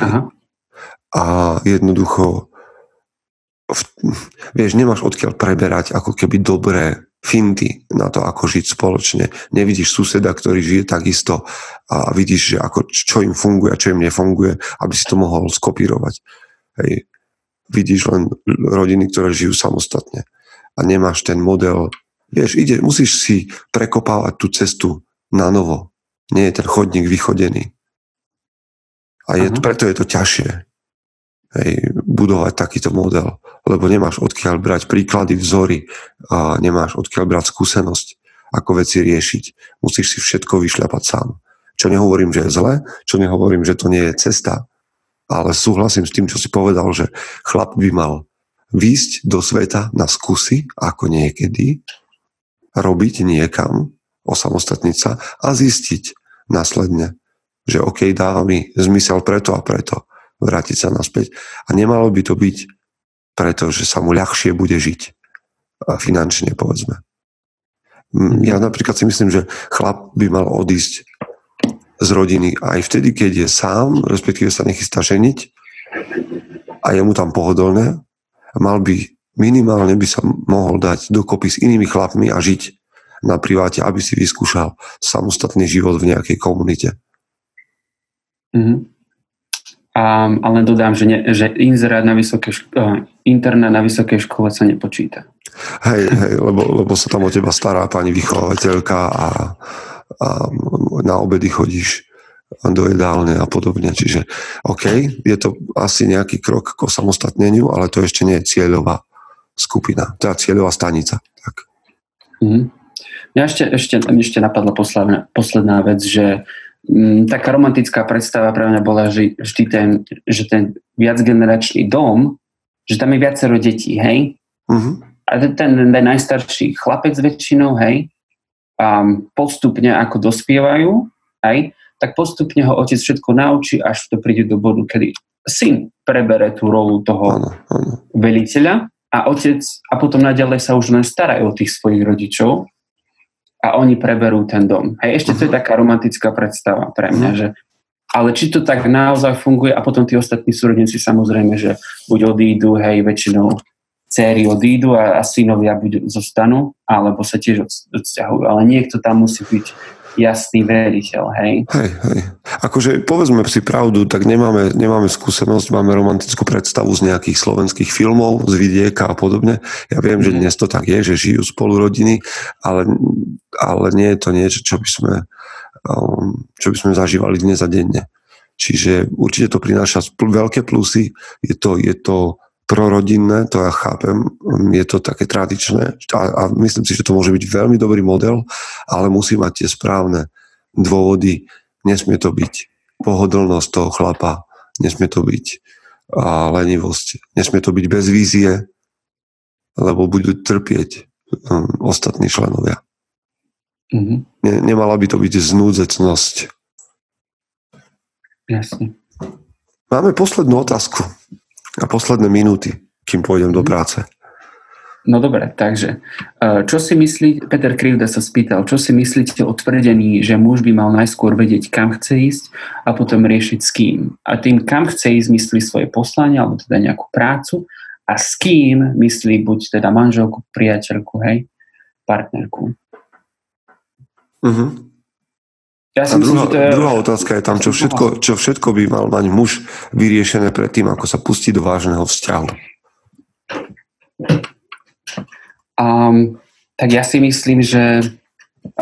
Speaker 2: Aha.
Speaker 1: A jednoducho vieš, nemáš odkiaľ preberať ako keby dobré finty na to, ako žiť spoločne. Nevidíš suseda, ktorý žije takisto a vidíš, že ako, čo im funguje a čo im nefunguje, aby si to mohol skopírovať. Hej. Vidíš len rodiny, ktoré žijú samostatne a nemáš ten model. Vieš, ide, musíš si prekopávať tú cestu na novo. Nie je ten chodník vychodený. A je, preto je to ťažšie hej, budovať takýto model, lebo nemáš odkiaľ brať príklady, vzory a nemáš odkiaľ brať skúsenosť, ako veci riešiť. Musíš si všetko vyšľapať sám. Čo nehovorím, že je zle, čo nehovorím, že to nie je cesta, ale súhlasím s tým, čo si povedal, že chlap by mal výjsť do sveta na skúsi, ako niekedy, robiť niekam, osamostatniť sa a zistiť následne, že OK, dáva mi zmysel preto a preto vrátiť sa naspäť. A nemalo by to byť preto, že sa mu ľahšie bude žiť finančne, povedzme. Ja napríklad si myslím, že chlap by mal odísť z rodiny aj vtedy, keď je sám, respektíve sa nechystá ženiť a je mu tam pohodlné, mal by minimálne by sa mohol dať dokopy s inými chlapmi a žiť na priváte, aby si vyskúšal samostatný život v nejakej komunite.
Speaker 2: Mm-hmm. A, ale dodám, že, ne, že inzerát na vysokej ško- uh, na vysokej škole sa nepočíta.
Speaker 1: Hej, hej, lebo, lebo sa tam o teba stará pani vychovateľka a, a na obedy chodíš do jedálne a podobne. Čiže OK, je to asi nejaký krok k samostatneniu, ale to ešte nie je cieľová skupina, teda cieľová stanica. Tak.
Speaker 2: Mm. Mňa ešte, ešte, ešte napadla posledná, posledná vec, že taká romantická predstava pre mňa bola, že vždy ten, že ten viacgeneračný dom, že tam je viacero detí, hej? Uh-huh. A ten, ten, ten najstarší chlapec väčšinou, hej, a postupne ako dospievajú, hej, tak postupne ho otec všetko naučí, až to príde do bodu, kedy syn prebere tú rolu toho ano, ano. veliteľa a otec a potom naďalej sa už len starajú o tých svojich rodičov a oni preberú ten dom. Hej, ešte to je mhm. taká romantická predstava pre mňa, mhm. že ale či to tak naozaj funguje a potom tí ostatní súrodenci samozrejme, že buď odídu, hej, väčšinou céry odídu a, a synovia buď zostanú, alebo sa tiež odsťahujú. Ale niekto tam musí byť jasný veriteľ, hej?
Speaker 1: Hej, hej. Akože povedzme si pravdu, tak nemáme, nemáme skúsenosť, máme romantickú predstavu z nejakých slovenských filmov, z vidieka a podobne. Ja viem, že mhm. dnes to tak je, že žijú spolu rodiny, ale, ale nie je to niečo, čo by sme, um, čo by sme zažívali dnes a denne. Čiže určite to prináša veľké plusy, je to, je to prorodinné, to ja chápem, je to také tradičné a, a myslím si, že to môže byť veľmi dobrý model, ale musí mať tie správne dôvody. Nesmie to byť pohodlnosť toho chlapa, nesmie to byť a lenivosť, nesmie to byť bez vízie, lebo budú trpieť um, ostatní členovia. Mm-hmm. Ne, nemala by to byť znúdzecnosť.
Speaker 2: Jasne.
Speaker 1: Máme poslednú otázku a posledné minúty, kým pôjdem do mhm. práce.
Speaker 2: No dobre, takže e, čo si myslí, Peter Krivda sa spýtal, čo si myslíte o tvrdení, že muž by mal najskôr vedieť, kam chce ísť a potom riešiť s kým. A tým, kam chce ísť, myslí svoje poslanie alebo teda nejakú prácu a s kým myslí buď teda manželku, priateľku, hej, partnerku.
Speaker 1: Uh-huh. Ja si a myslím, druhá, že to je... druhá otázka je tam, čo všetko, čo všetko by mal mať muž vyriešené pred tým, ako sa pustí do vážneho vzťahu.
Speaker 2: Um, tak ja si myslím, že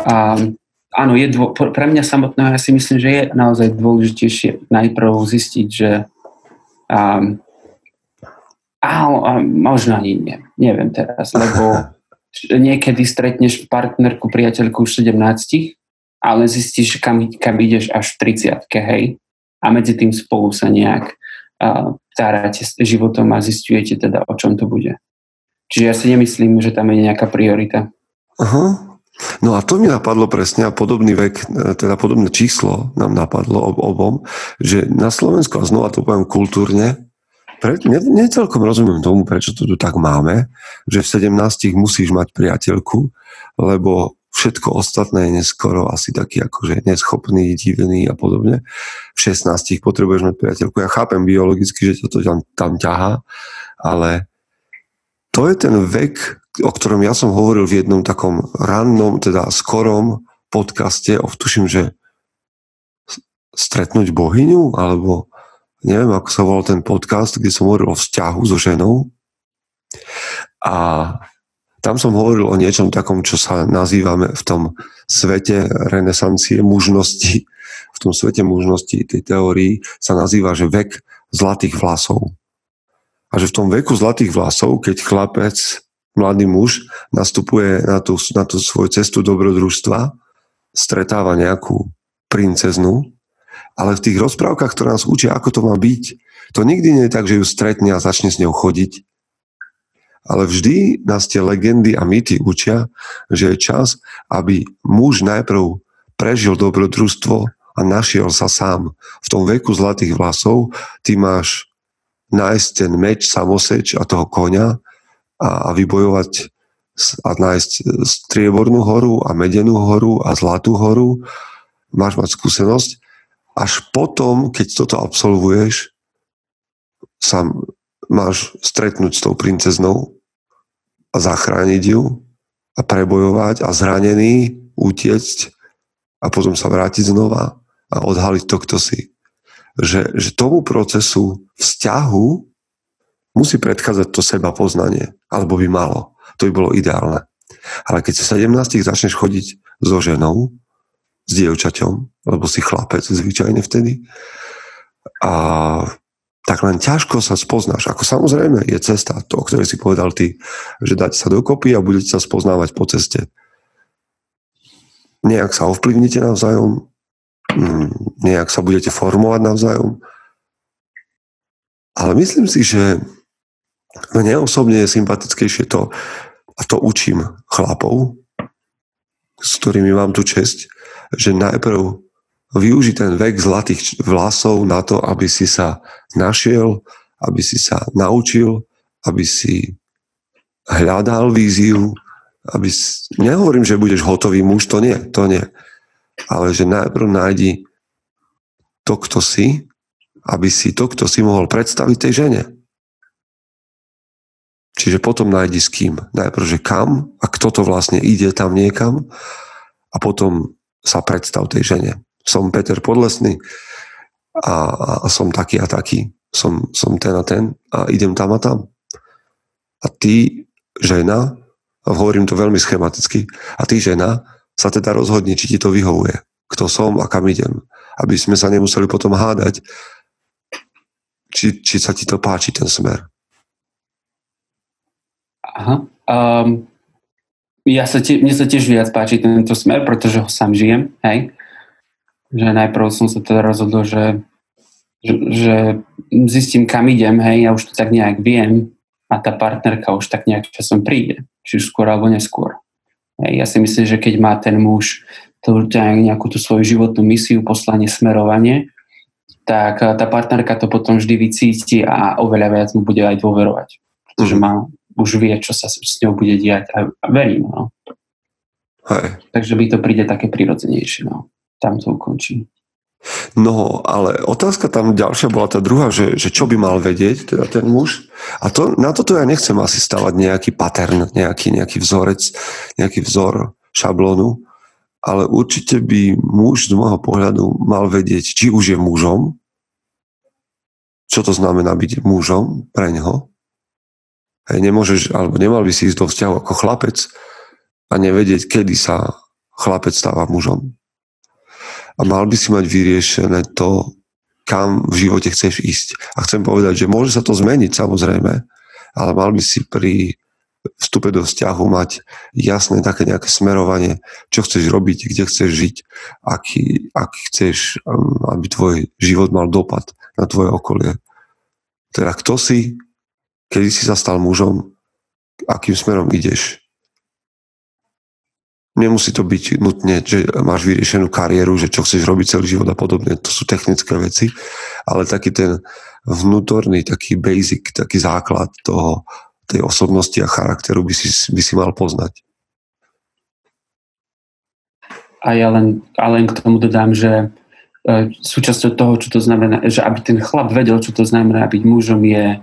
Speaker 2: um, áno, je dvo- pre mňa samotného ja si myslím, že je naozaj dôležitejšie najprv zistiť, že um, áno, možno ani nie, neviem teraz, lebo niekedy stretneš partnerku, priateľku už 17 ale zistíš, kam, kam ideš až v 30 hej. a medzi tým spolu sa nejak uh, tárate s životom a zistujete teda, o čom to bude. Čiže ja si nemyslím, že tam je nejaká priorita.
Speaker 1: Aha. No a to mi napadlo presne a podobný vek, e, teda podobné číslo nám napadlo ob, obom, že na Slovensku, a znova to poviem kultúrne, pre, ne, ne celkom rozumiem tomu, prečo to tu tak máme, že v 17 musíš mať priateľku, lebo všetko ostatné je neskoro asi taký akože neschopný, divný a podobne. V 16 potrebuješ mať priateľku. Ja chápem biologicky, že to tam, tam ťahá, ale to je ten vek, o ktorom ja som hovoril v jednom takom rannom, teda skorom podcaste, o tuším, že stretnúť bohyňu, alebo neviem, ako sa volal ten podcast, kde som hovoril o vzťahu so ženou. A tam som hovoril o niečom takom, čo sa nazývame v tom svete renesancie mužnosti, v tom svete mužnosti tej teórii sa nazýva, že vek zlatých vlasov. A že v tom veku zlatých vlasov, keď chlapec, mladý muž, nastupuje na tú, na tú svoju cestu dobrodružstva, stretáva nejakú princeznu, ale v tých rozprávkach, ktoré nás učia, ako to má byť, to nikdy nie je tak, že ju stretne a začne s ňou chodiť. Ale vždy nás tie legendy a mýty učia, že je čas, aby muž najprv prežil dobrodružstvo a našiel sa sám. V tom veku zlatých vlasov ty máš nájsť ten meč, samoseč a toho konia a, a vybojovať a nájsť striebornú horu a medenú horu a zlatú horu. Máš mať skúsenosť až potom, keď toto absolvuješ, sa máš stretnúť s tou princeznou a zachrániť ju a prebojovať a zranený utiecť a potom sa vrátiť znova a odhaliť to, kto si. Že, že tomu procesu vzťahu musí predchádzať to seba poznanie, alebo by malo. To by bolo ideálne. Ale keď sa 17 začneš chodiť so ženou, s dievčaťom, lebo si chlapec zvyčajne vtedy. A tak len ťažko sa spoznáš. Ako samozrejme je cesta, to, o ktorej si povedal ty, že dať sa dokopy a budete sa spoznávať po ceste. Nejak sa ovplyvnite navzájom, mm, nejak sa budete formovať navzájom. Ale myslím si, že mne osobne je sympatickejšie to, a to učím chlapov, s ktorými mám tu česť, že najprv využiť ten vek zlatých vlasov na to, aby si sa našiel, aby si sa naučil, aby si hľadal víziu, aby si, nehovorím, že budeš hotový muž, to nie, to nie. Ale že najprv nájdi to, kto si, aby si to, kto si mohol predstaviť tej žene. Čiže potom nájdi s kým. Najprv, že kam a kto to vlastne ide tam niekam a potom sa predstav tej žene. Som Peter Podlesný a, a som taký a taký. Som, som ten a ten a idem tam a tam. A ty, žena, a hovorím to veľmi schematicky, a ty, žena, sa teda rozhodne, či ti to vyhovuje. Kto som a kam idem. Aby sme sa nemuseli potom hádať, či, či sa ti to páči, ten smer.
Speaker 2: Aha. Um, ja sa tie, mne sa tiež viac páči tento smer, pretože ho sám žijem, hej. Že najprv som sa teda rozhodol, že, že, že zistím, kam idem, hej, ja už to tak nejak viem a tá partnerka už tak nejak časom príde, či už skôr alebo neskôr. Hej, ja si myslím, že keď má ten muž to, nejakú tú svoju životnú misiu, poslanie, smerovanie, tak tá partnerka to potom vždy vycíti a oveľa viac mu bude aj dôverovať. Pretože má už vie, čo sa s ňou bude diať a, a verím. No.
Speaker 1: Hej.
Speaker 2: Takže by to príde také prirodzenejšie. No. Tam to ukončím.
Speaker 1: No, ale otázka tam ďalšia bola tá druhá, že, že čo by mal vedieť teda ten muž. A to, na toto ja nechcem asi stavať nejaký pattern, nejaký, nejaký vzorec, nejaký vzor šablónu, ale určite by muž z môjho pohľadu mal vedieť, či už je mužom, čo to znamená byť mužom pre neho, Hej, nemôžeš, alebo nemal by si ísť do vzťahu ako chlapec a nevedieť, kedy sa chlapec stáva mužom. A mal by si mať vyriešené to, kam v živote chceš ísť. A chcem povedať, že môže sa to zmeniť samozrejme, ale mal by si pri vstupe do vzťahu mať jasné také nejaké smerovanie, čo chceš robiť, kde chceš žiť, aký, aký chceš, um, aby tvoj život mal dopad na tvoje okolie. Teda kto si, kedy si sa stal mužom, akým smerom ideš. Nemusí to byť nutne, že máš vyriešenú kariéru, že čo chceš robiť celý život a podobne. To sú technické veci, ale taký ten vnútorný, taký basic, taký základ toho, tej osobnosti a charakteru by si, by si mal poznať.
Speaker 2: A ja len, a len k tomu dodám, že e, súčasťou toho, čo to znamená, že aby ten chlap vedel, čo to znamená byť mužom, je,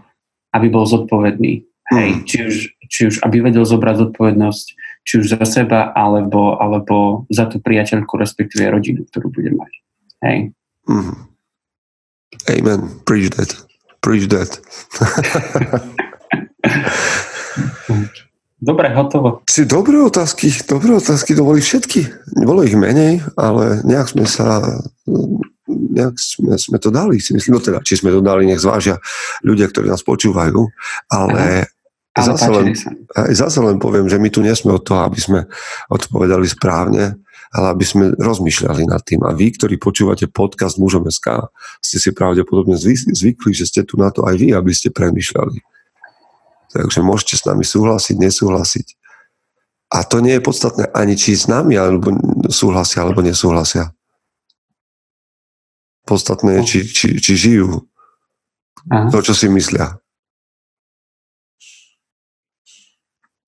Speaker 2: aby bol zodpovedný. Hej, mm. či, už, či už aby vedel zobrať zodpovednosť, či už za seba, alebo, alebo za tú priateľku, respektíve rodinu, ktorú bude mať. Hej. Mm.
Speaker 1: Amen. Preach that. Preach that.
Speaker 2: Dobre, hotovo.
Speaker 1: Si dobré otázky, dobré otázky, to boli všetky. Bolo ich menej, ale nejak sme sa nejak sme, sme to dali, si myslím, no teda, či sme to dali, nech zvážia ľudia, ktorí nás počúvajú, ale, ale zase, len, zase len poviem, že my tu nie sme od toho, aby sme odpovedali správne, ale aby sme rozmýšľali nad tým. A vy, ktorí počúvate podcast Mužom SK, ste si pravdepodobne zvykli, že ste tu na to aj vy, aby ste premýšľali. Takže môžete s nami súhlasiť, nesúhlasiť. A to nie je podstatné ani či s nami alebo súhlasia alebo nesúhlasia. Podstatné je, či, či, či žijú Aha. to, čo si myslia.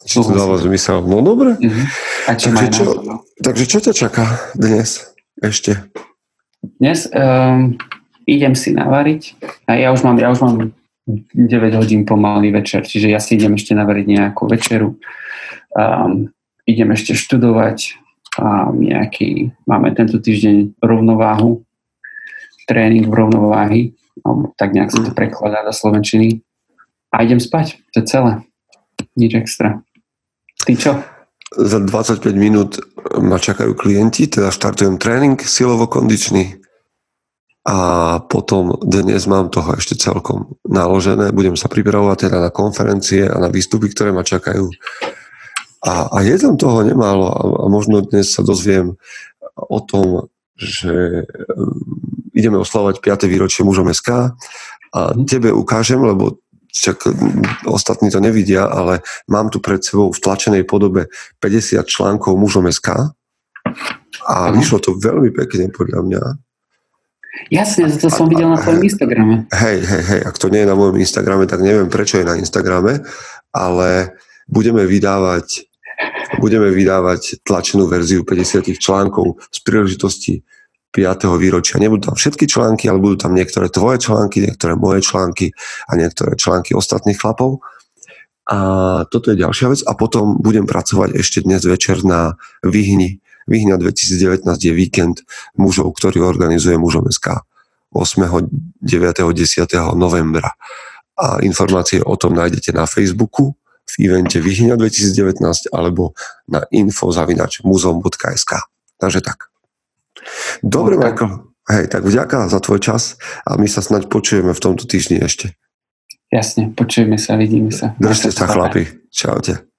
Speaker 1: Či to dáva zmysel. No dobre. Uh-huh. A čo takže, čo, takže čo ťa čaká dnes ešte?
Speaker 2: Dnes um, idem si navariť. A ja už mám, ja už mám 9 hodín pomaly večer, čiže ja si idem ešte navariť nejakú večeru. Um, idem ešte študovať um, nejaký, máme tento týždeň rovnováhu, tréning v rovnováhy, alebo tak nejak sa to prekladá do Slovenčiny. A idem spať, to je celé. Nič extra. Ty čo?
Speaker 1: Za 25 minút ma čakajú klienti, teda štartujem tréning silovo-kondičný a potom dnes mám toho ešte celkom naložené. Budem sa pripravovať teda na konferencie a na výstupy, ktoré ma čakajú. A, a je tam toho nemálo a, a možno dnes sa dozviem o tom, že um, ideme oslavovať 5. výročie mužom SK a tebe ukážem, lebo čak ostatní to nevidia, ale mám tu pred sebou v tlačenej podobe 50 článkov mužom SK a vyšlo to veľmi pekne podľa mňa.
Speaker 2: Jasne, to som videl na tvojom Instagrame.
Speaker 1: Hej, hej, hej, ak to nie je na mojom Instagrame, tak neviem, prečo je na Instagrame, ale budeme vydávať budeme vydávať tlačenú verziu 50 článkov z príležitosti 5. výročia. Nebudú tam všetky články, ale budú tam niektoré tvoje články, niektoré moje články a niektoré články ostatných chlapov. A toto je ďalšia vec. A potom budem pracovať ešte dnes večer na Vyhni, Vyhňa 2019 je víkend mužov, ktorý organizuje mužom SK 8., 9., 10. novembra. A informácie o tom nájdete na Facebooku v evente Vyhňa 2019 alebo na info.muzom.sk. Takže tak. Dobre, okay. Michael. Hej, tak vďaka za tvoj čas a my sa snaď počujeme v tomto týždni ešte.
Speaker 2: Jasne, počujeme sa, vidíme sa.
Speaker 1: Držte sa, chlapi. Čaute.